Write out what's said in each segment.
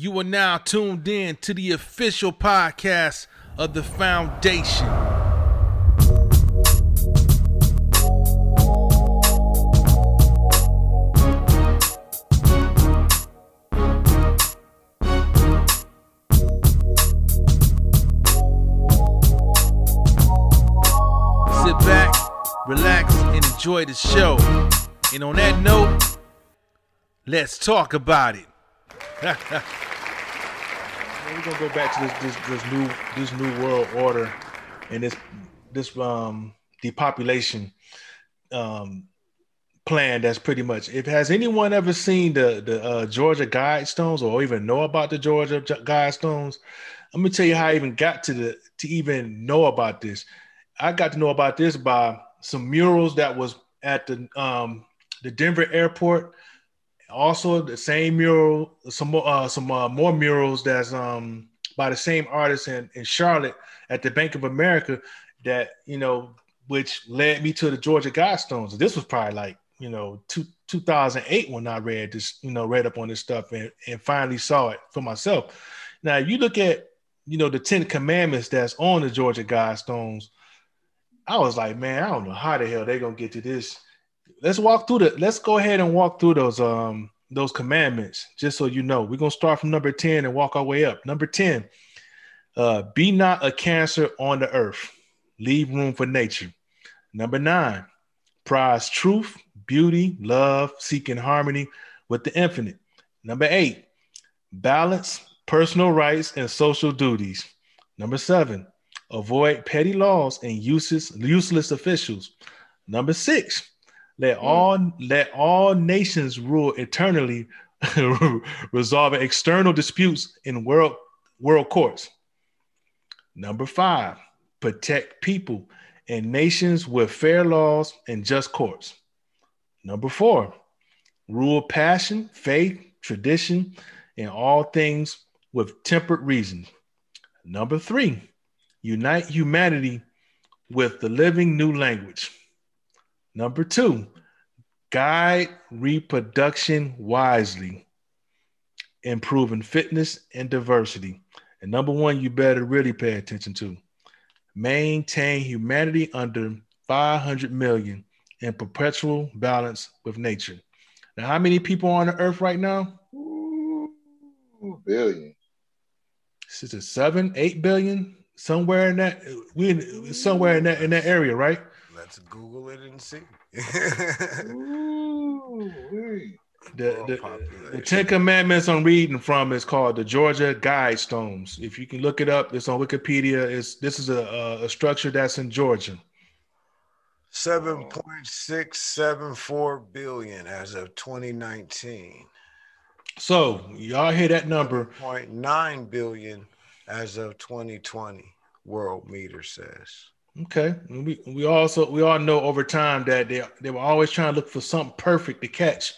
You are now tuned in to the official podcast of the Foundation. Sit back, relax, and enjoy the show. And on that note, let's talk about it. We're gonna go back to this this, this new this new world order and this this um depopulation um plan that's pretty much if has anyone ever seen the the uh, Georgia Guidestones or even know about the Georgia Guidestones? Let me tell you how I even got to the to even know about this. I got to know about this by some murals that was at the um the Denver airport also the same mural some more uh, some uh, more murals that's um by the same artist in, in Charlotte at the Bank of America that you know which led me to the Georgia Guidestones. This was probably like you know two, 2008 when I read this you know read up on this stuff and, and finally saw it for myself. Now you look at you know the Ten Commandments that's on the Georgia Guidestones. I was like, man, I don't know how the hell they're gonna get to this let's walk through the let's go ahead and walk through those um those commandments just so you know. We're gonna start from number 10 and walk our way up. Number 10 uh be not a cancer on the earth. Leave room for nature. Number nine prize truth beauty love seeking harmony with the infinite. Number eight balance personal rights and social duties. Number seven avoid petty laws and useless useless officials. Number six let hmm. all let all nations rule eternally, resolving external disputes in world world courts. Number five, protect people and nations with fair laws and just courts. Number four, rule passion, faith, tradition, and all things with tempered reason. Number three, unite humanity with the living new language. Number two, guide reproduction wisely, improving fitness and diversity. And number one, you better really pay attention to maintain humanity under 500 million in perpetual balance with nature. Now, how many people on the earth right now? Ooh, billion. Is it seven, eight billion? Somewhere in that we somewhere in that in that area, right? Let's Google it and see. Ooh, The, the, the Ten Commandments I'm reading from is called the Georgia Guidestones. If you can look it up, it's on Wikipedia. It's this is a, a, a structure that's in Georgia. 7.674 billion as of 2019. So y'all hear that number? 0.9 billion as of 2020. Worldometer says. Okay. We we also we all know over time that they they were always trying to look for something perfect to catch.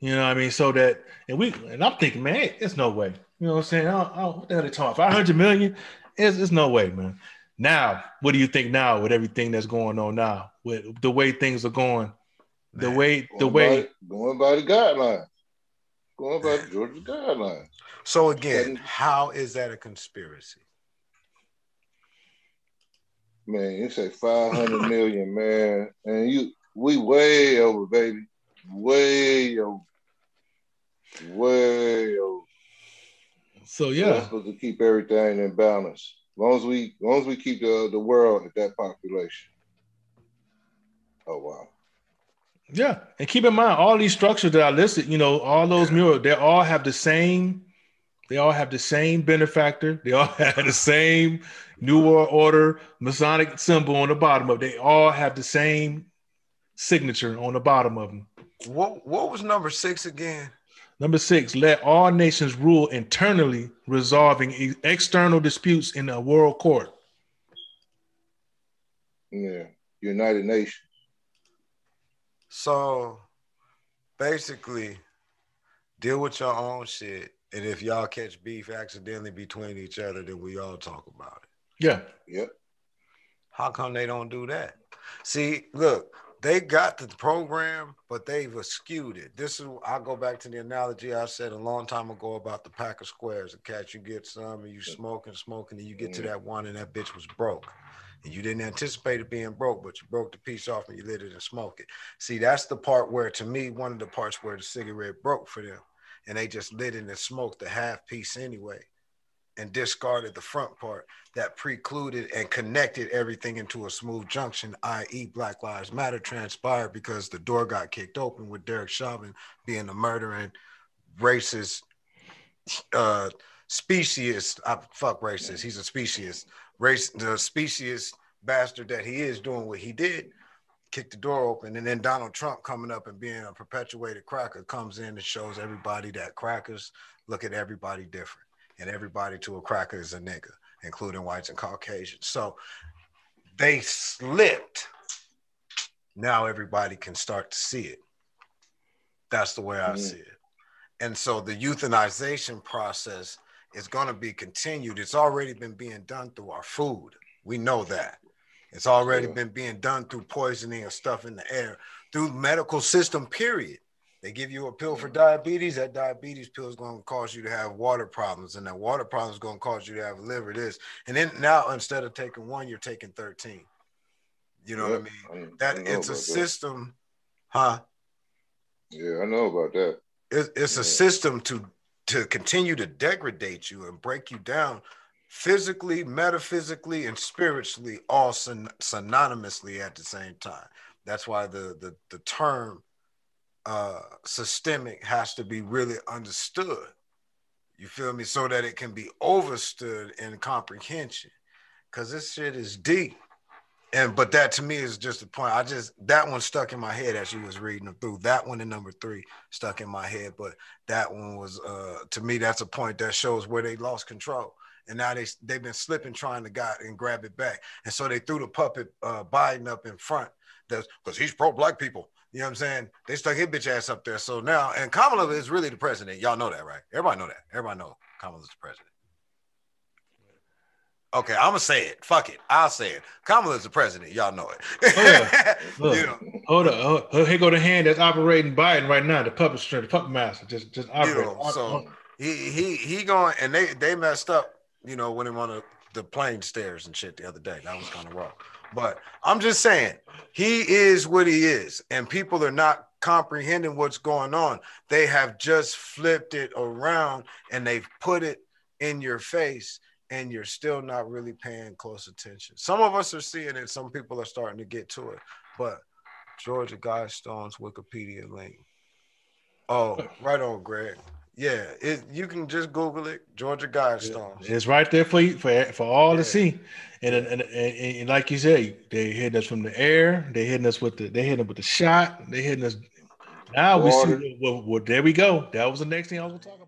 You know what I mean? So that and we and I'm thinking, man, it's no way. You know what I'm saying? Oh, oh what the hell they talking? 500 million? It's, it's no way, man. Now, what do you think now with everything that's going on now? With the way things are going, the Man, way the Going way by, going by the guidelines. Going by the Georgia guidelines. So again, how is that a conspiracy? Man, you say 500 million, man. And you we way over, baby. Way over. Way over. so We're yeah. supposed to keep everything in balance. As long as we as long as we keep the, the world at that population. Oh wow. Yeah, and keep in mind all these structures that I listed. You know, all those murals, they all have the same. They all have the same benefactor. They all have the same New World Order Masonic symbol on the bottom of. Them. They all have the same signature on the bottom of them. What what was number six again? Number six, let all nations rule internally, resolving e- external disputes in a world court. Yeah. United Nations. So basically, deal with your own shit. And if y'all catch beef accidentally between each other, then we all talk about it. Yeah, Yep. How come they don't do that? See, look, they got the program, but they've skewed it. This is I'll go back to the analogy I said a long time ago about the pack of squares. A cat you get some and you smoke and smoke, and you get to that one and that bitch was broke. And you didn't anticipate it being broke, but you broke the piece off and you lit it and smoked it. See, that's the part where to me, one of the parts where the cigarette broke for them. And they just lit in and smoked the half piece anyway and discarded the front part that precluded and connected everything into a smooth junction, i.e., Black Lives Matter transpired because the door got kicked open with Derek Chauvin being a murdering, racist, uh, speciest. Uh, fuck racist. He's a speciest race, the speciest bastard that he is doing what he did. Kicked the door open, and then Donald Trump coming up and being a perpetuated cracker comes in and shows everybody that crackers look at everybody different and everybody to a cracker is a nigga, including whites and Caucasians. So they slipped. Now everybody can start to see it. That's the way I mm-hmm. see it. And so the euthanization process is going to be continued. It's already been being done through our food. We know that. It's already yeah. been being done through poisoning and stuff in the air, through medical system, period. They give you a pill for diabetes. That diabetes pill is going to cause you to have water problems, and that water problem is going to cause you to have liver this. And then now, instead of taking one, you're taking thirteen. You know what I mean? I, that I it's a system, that. huh? Yeah, I know about that. It, it's yeah. a system to to continue to degrade you and break you down physically, metaphysically, and spiritually, all syn- synonymously at the same time. That's why the the the term uh, systemic has to be really understood. You feel me? So that it can be overstood in comprehension. Cause this shit is deep. And but that to me is just a point. I just that one stuck in my head as you was reading them through. That one and number three stuck in my head. But that one was uh to me, that's a point that shows where they lost control. And now they they've been slipping trying to got and grab it back. And so they threw the puppet uh Biden up in front. Because he's pro-black people. You know what I'm saying? They stuck his bitch ass up there. So now, and Kamala is really the president. Y'all know that, right? Everybody know that. Everybody know Kamala's the president. Okay, I'm gonna say it. Fuck it. I'll say it. Kamala's the president. Y'all know it. Hold, you know. hold up. Hold, here go the hand that's operating Biden right now. The puppet string, the puppet master, just just operating. You know, so he he he going and they they messed up. You know when he went on the, the plane stairs and shit the other day. That was kind of rough. But I'm just saying, he is what he is, and people are not comprehending what's going on. They have just flipped it around and they've put it in your face, and you're still not really paying close attention. Some of us are seeing it, some people are starting to get to it, but Georgia Guidestone's Wikipedia link. Oh, right on, Greg. Yeah, it, you can just Google it, Georgia Guidestones. It's right there for you for for all yeah. to see. And, and, and, and, like you said, they hitting us from the air. They hitting us with the they hitting us with the shot. They're hitting us. Now Water. we see. Well, well, there we go. That was the next thing I was gonna talk about.